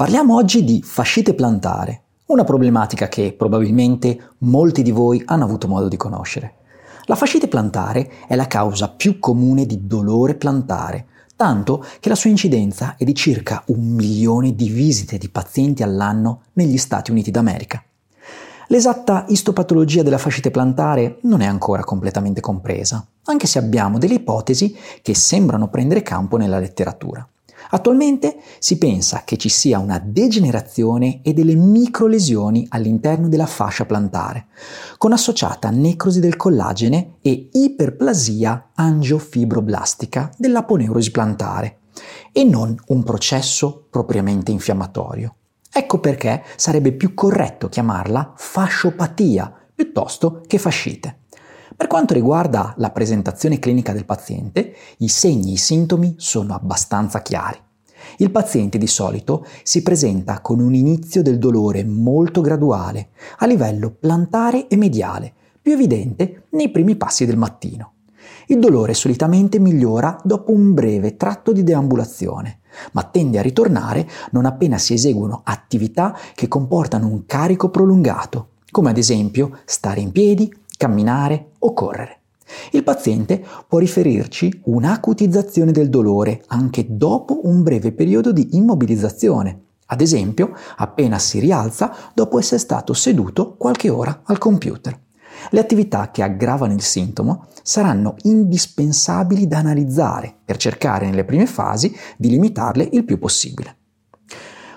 Parliamo oggi di fascite plantare, una problematica che probabilmente molti di voi hanno avuto modo di conoscere. La fascite plantare è la causa più comune di dolore plantare, tanto che la sua incidenza è di circa un milione di visite di pazienti all'anno negli Stati Uniti d'America. L'esatta istopatologia della fascite plantare non è ancora completamente compresa, anche se abbiamo delle ipotesi che sembrano prendere campo nella letteratura. Attualmente si pensa che ci sia una degenerazione e delle microlesioni all'interno della fascia plantare, con associata necrosi del collagene e iperplasia angiofibroblastica dell'aponeurosi plantare, e non un processo propriamente infiammatorio. Ecco perché sarebbe più corretto chiamarla fasciopatia piuttosto che fascite. Per quanto riguarda la presentazione clinica del paziente, i segni e i sintomi sono abbastanza chiari. Il paziente di solito si presenta con un inizio del dolore molto graduale, a livello plantare e mediale, più evidente nei primi passi del mattino. Il dolore solitamente migliora dopo un breve tratto di deambulazione, ma tende a ritornare non appena si eseguono attività che comportano un carico prolungato, come ad esempio stare in piedi, camminare o correre. Il paziente può riferirci un'acutizzazione del dolore anche dopo un breve periodo di immobilizzazione, ad esempio appena si rialza dopo essere stato seduto qualche ora al computer. Le attività che aggravano il sintomo saranno indispensabili da analizzare per cercare nelle prime fasi di limitarle il più possibile.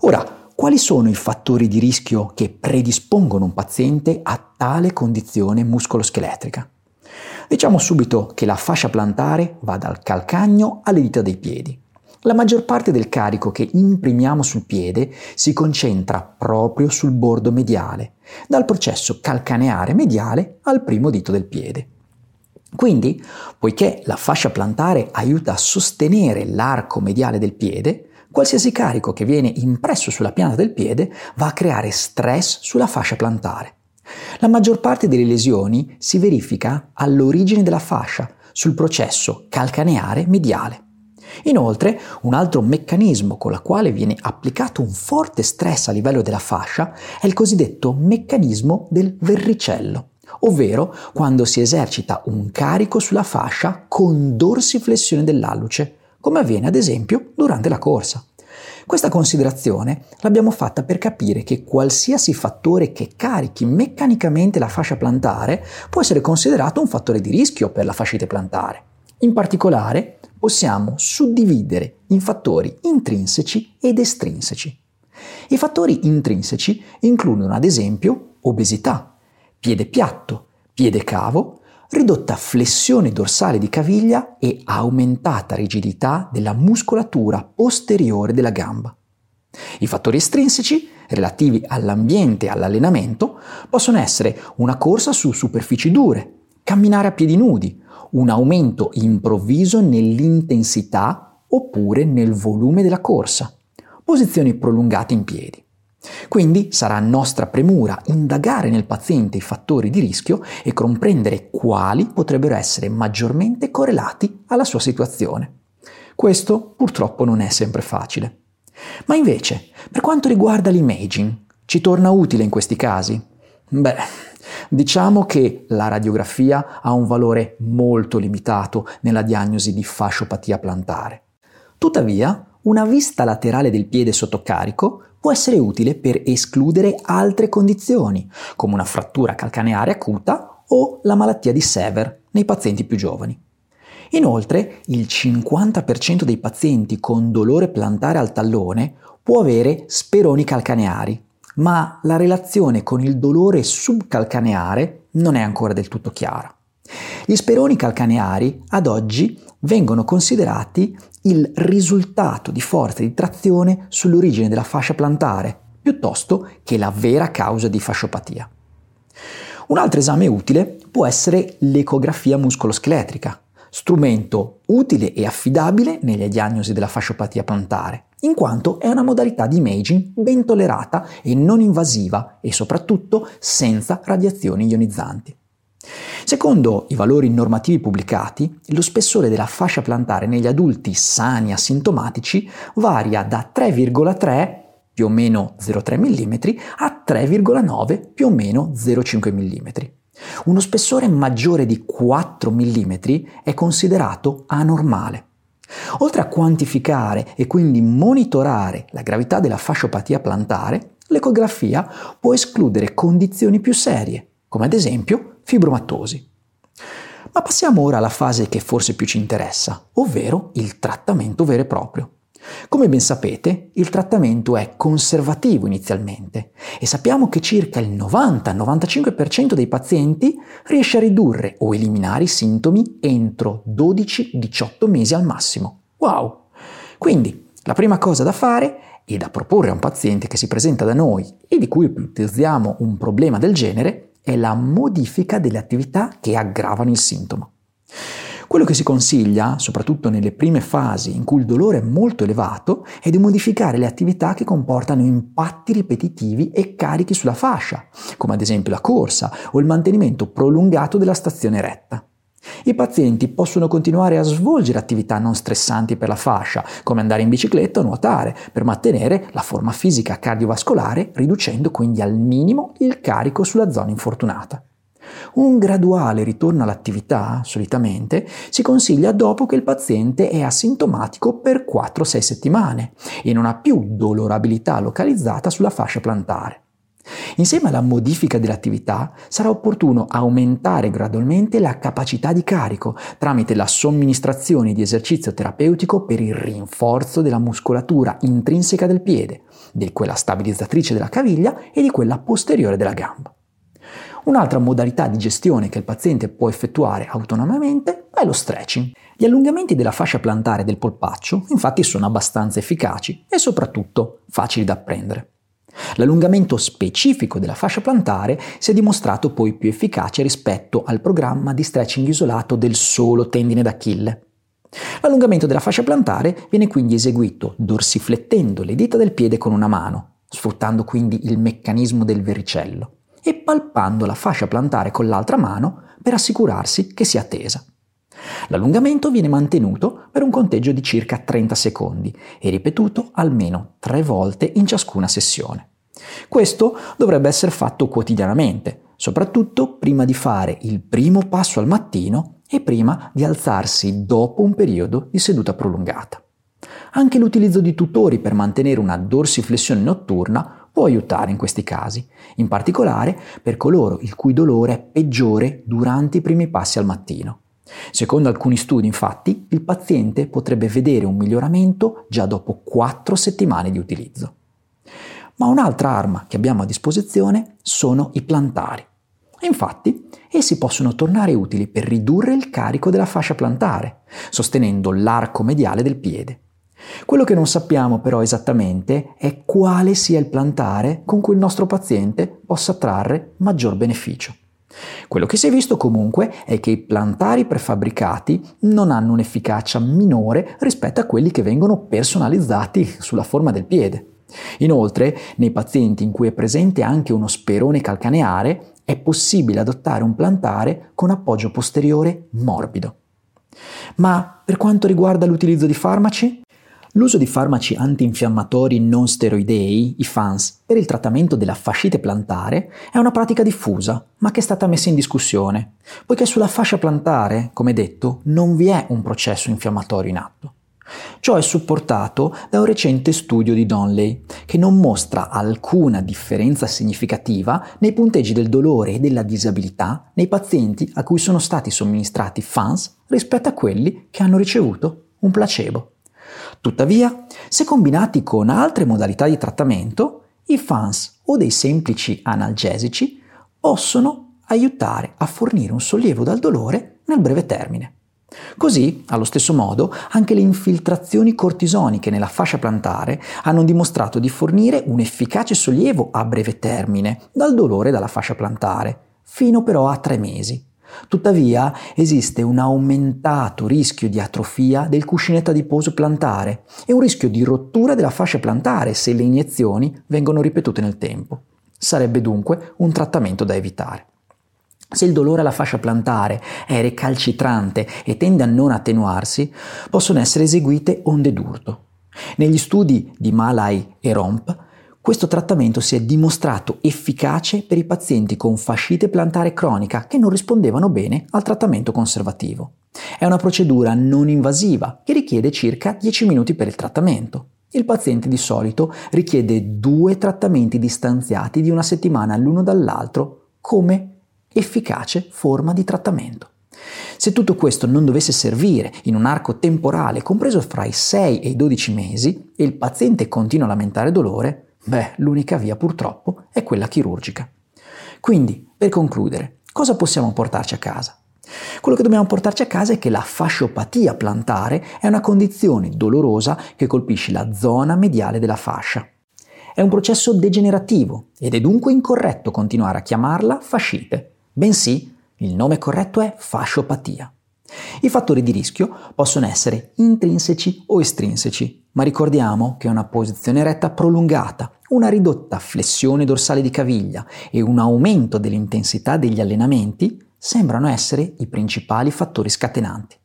Ora, quali sono i fattori di rischio che predispongono un paziente a tale condizione muscoloscheletrica? Diciamo subito che la fascia plantare va dal calcagno alle dita dei piedi. La maggior parte del carico che imprimiamo sul piede si concentra proprio sul bordo mediale, dal processo calcaneare mediale al primo dito del piede. Quindi, poiché la fascia plantare aiuta a sostenere l'arco mediale del piede, Qualsiasi carico che viene impresso sulla pianta del piede va a creare stress sulla fascia plantare. La maggior parte delle lesioni si verifica all'origine della fascia, sul processo calcaneare mediale. Inoltre, un altro meccanismo con il quale viene applicato un forte stress a livello della fascia è il cosiddetto meccanismo del verricello, ovvero quando si esercita un carico sulla fascia con dorsiflessione dell'alluce, come avviene ad esempio durante la corsa. Questa considerazione l'abbiamo fatta per capire che qualsiasi fattore che carichi meccanicamente la fascia plantare può essere considerato un fattore di rischio per la fascite plantare. In particolare, possiamo suddividere in fattori intrinseci ed estrinseci. I fattori intrinseci includono ad esempio obesità, piede piatto, piede cavo, ridotta flessione dorsale di caviglia e aumentata rigidità della muscolatura posteriore della gamba. I fattori estrinseci, relativi all'ambiente e all'allenamento, possono essere una corsa su superfici dure, camminare a piedi nudi, un aumento improvviso nell'intensità oppure nel volume della corsa, posizioni prolungate in piedi. Quindi sarà nostra premura indagare nel paziente i fattori di rischio e comprendere quali potrebbero essere maggiormente correlati alla sua situazione. Questo purtroppo non è sempre facile. Ma invece, per quanto riguarda l'imaging, ci torna utile in questi casi? Beh, diciamo che la radiografia ha un valore molto limitato nella diagnosi di fasciopatia plantare. Tuttavia, una vista laterale del piede sotto carico può essere utile per escludere altre condizioni, come una frattura calcaneare acuta o la malattia di Sever nei pazienti più giovani. Inoltre, il 50% dei pazienti con dolore plantare al tallone può avere speroni calcaneari, ma la relazione con il dolore subcalcaneare non è ancora del tutto chiara. Gli speroni calcaneari ad oggi vengono considerati il risultato di forza di trazione sull'origine della fascia plantare, piuttosto che la vera causa di fasciopatia. Un altro esame utile può essere l'ecografia muscoloscheletrica, strumento utile e affidabile nelle diagnosi della fasciopatia plantare, in quanto è una modalità di imaging ben tollerata e non invasiva e soprattutto senza radiazioni ionizzanti. Secondo i valori normativi pubblicati, lo spessore della fascia plantare negli adulti sani asintomatici varia da 3,3 più o meno 0,3 mm, a 3,9 più o meno 0,5 mm. Uno spessore maggiore di 4 mm è considerato anormale. Oltre a quantificare e quindi monitorare la gravità della fasciopatia plantare, l'ecografia può escludere condizioni più serie, come ad esempio fibromatosi. Ma passiamo ora alla fase che forse più ci interessa, ovvero il trattamento vero e proprio. Come ben sapete, il trattamento è conservativo inizialmente e sappiamo che circa il 90-95% dei pazienti riesce a ridurre o eliminare i sintomi entro 12-18 mesi al massimo. Wow! Quindi, la prima cosa da fare e da proporre a un paziente che si presenta da noi e di cui ipotizziamo un problema del genere è la modifica delle attività che aggravano il sintomo. Quello che si consiglia, soprattutto nelle prime fasi in cui il dolore è molto elevato, è di modificare le attività che comportano impatti ripetitivi e carichi sulla fascia, come ad esempio la corsa o il mantenimento prolungato della stazione retta. I pazienti possono continuare a svolgere attività non stressanti per la fascia, come andare in bicicletta o nuotare, per mantenere la forma fisica cardiovascolare, riducendo quindi al minimo il carico sulla zona infortunata. Un graduale ritorno all'attività, solitamente, si consiglia dopo che il paziente è asintomatico per 4-6 settimane e non ha più dolorabilità localizzata sulla fascia plantare. Insieme alla modifica dell'attività sarà opportuno aumentare gradualmente la capacità di carico tramite la somministrazione di esercizio terapeutico per il rinforzo della muscolatura intrinseca del piede, di quella stabilizzatrice della caviglia e di quella posteriore della gamba. Un'altra modalità di gestione che il paziente può effettuare autonomamente è lo stretching. Gli allungamenti della fascia plantare del polpaccio infatti sono abbastanza efficaci e soprattutto facili da apprendere. L'allungamento specifico della fascia plantare si è dimostrato poi più efficace rispetto al programma di stretching isolato del solo tendine d'Achille. L'allungamento della fascia plantare viene quindi eseguito dorsiflettendo le dita del piede con una mano, sfruttando quindi il meccanismo del vericello e palpando la fascia plantare con l'altra mano per assicurarsi che sia tesa. L'allungamento viene mantenuto per un conteggio di circa 30 secondi e ripetuto almeno tre volte in ciascuna sessione. Questo dovrebbe essere fatto quotidianamente, soprattutto prima di fare il primo passo al mattino e prima di alzarsi dopo un periodo di seduta prolungata. Anche l'utilizzo di tutori per mantenere una dorsiflessione notturna può aiutare in questi casi, in particolare per coloro il cui dolore è peggiore durante i primi passi al mattino. Secondo alcuni studi, infatti, il paziente potrebbe vedere un miglioramento già dopo 4 settimane di utilizzo. Ma un'altra arma che abbiamo a disposizione sono i plantari. Infatti, essi possono tornare utili per ridurre il carico della fascia plantare, sostenendo l'arco mediale del piede. Quello che non sappiamo però esattamente è quale sia il plantare con cui il nostro paziente possa trarre maggior beneficio. Quello che si è visto comunque è che i plantari prefabbricati non hanno un'efficacia minore rispetto a quelli che vengono personalizzati sulla forma del piede. Inoltre, nei pazienti in cui è presente anche uno sperone calcaneare, è possibile adottare un plantare con appoggio posteriore morbido. Ma per quanto riguarda l'utilizzo di farmaci, L'uso di farmaci antinfiammatori non steroidei, i FANS, per il trattamento della fascite plantare è una pratica diffusa, ma che è stata messa in discussione, poiché sulla fascia plantare, come detto, non vi è un processo infiammatorio in atto. Ciò è supportato da un recente studio di Donley, che non mostra alcuna differenza significativa nei punteggi del dolore e della disabilità nei pazienti a cui sono stati somministrati FANS rispetto a quelli che hanno ricevuto un placebo. Tuttavia, se combinati con altre modalità di trattamento, i FANS o dei semplici analgesici possono aiutare a fornire un sollievo dal dolore nel breve termine. Così, allo stesso modo, anche le infiltrazioni cortisoniche nella fascia plantare hanno dimostrato di fornire un efficace sollievo a breve termine dal dolore dalla fascia plantare, fino però a tre mesi. Tuttavia esiste un aumentato rischio di atrofia del cuscinetto adiposo plantare e un rischio di rottura della fascia plantare se le iniezioni vengono ripetute nel tempo. Sarebbe dunque un trattamento da evitare. Se il dolore alla fascia plantare è recalcitrante e tende a non attenuarsi, possono essere eseguite onde d'urto. Negli studi di Malai e Romp Questo trattamento si è dimostrato efficace per i pazienti con fascite plantare cronica che non rispondevano bene al trattamento conservativo. È una procedura non invasiva che richiede circa 10 minuti per il trattamento. Il paziente di solito richiede due trattamenti distanziati di una settimana l'uno dall'altro come efficace forma di trattamento. Se tutto questo non dovesse servire in un arco temporale compreso fra i 6 e i 12 mesi e il paziente continua a lamentare dolore, beh, l'unica via purtroppo è quella chirurgica. Quindi, per concludere, cosa possiamo portarci a casa? Quello che dobbiamo portarci a casa è che la fasciopatia plantare è una condizione dolorosa che colpisce la zona mediale della fascia. È un processo degenerativo ed è dunque incorretto continuare a chiamarla fascite, bensì il nome corretto è fasciopatia. I fattori di rischio possono essere intrinseci o estrinseci, ma ricordiamo che una posizione retta prolungata, una ridotta flessione dorsale di caviglia e un aumento dell'intensità degli allenamenti sembrano essere i principali fattori scatenanti.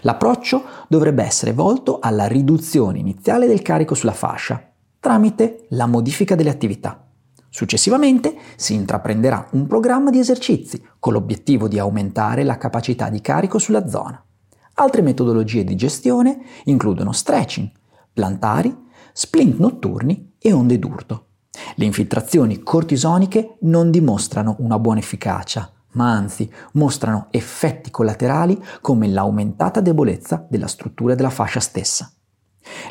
L'approccio dovrebbe essere volto alla riduzione iniziale del carico sulla fascia, tramite la modifica delle attività. Successivamente si intraprenderà un programma di esercizi con l'obiettivo di aumentare la capacità di carico sulla zona. Altre metodologie di gestione includono stretching, plantari, splint notturni e onde d'urto. Le infiltrazioni cortisoniche non dimostrano una buona efficacia, ma anzi mostrano effetti collaterali come l'aumentata debolezza della struttura della fascia stessa.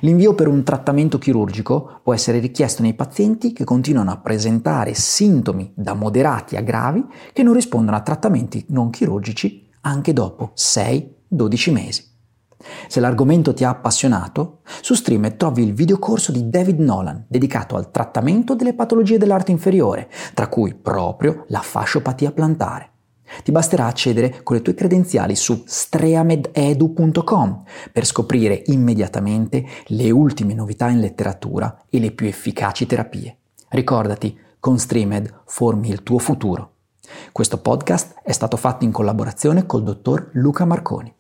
L'invio per un trattamento chirurgico può essere richiesto nei pazienti che continuano a presentare sintomi da moderati a gravi che non rispondono a trattamenti non chirurgici anche dopo 6-12 mesi. Se l'argomento ti ha appassionato, su Stream trovi il videocorso di David Nolan dedicato al trattamento delle patologie dell'arte inferiore, tra cui proprio la fasciopatia plantare. Ti basterà accedere con le tue credenziali su streamededu.com per scoprire immediatamente le ultime novità in letteratura e le più efficaci terapie. Ricordati, con Streamed formi il tuo futuro. Questo podcast è stato fatto in collaborazione col dottor Luca Marconi.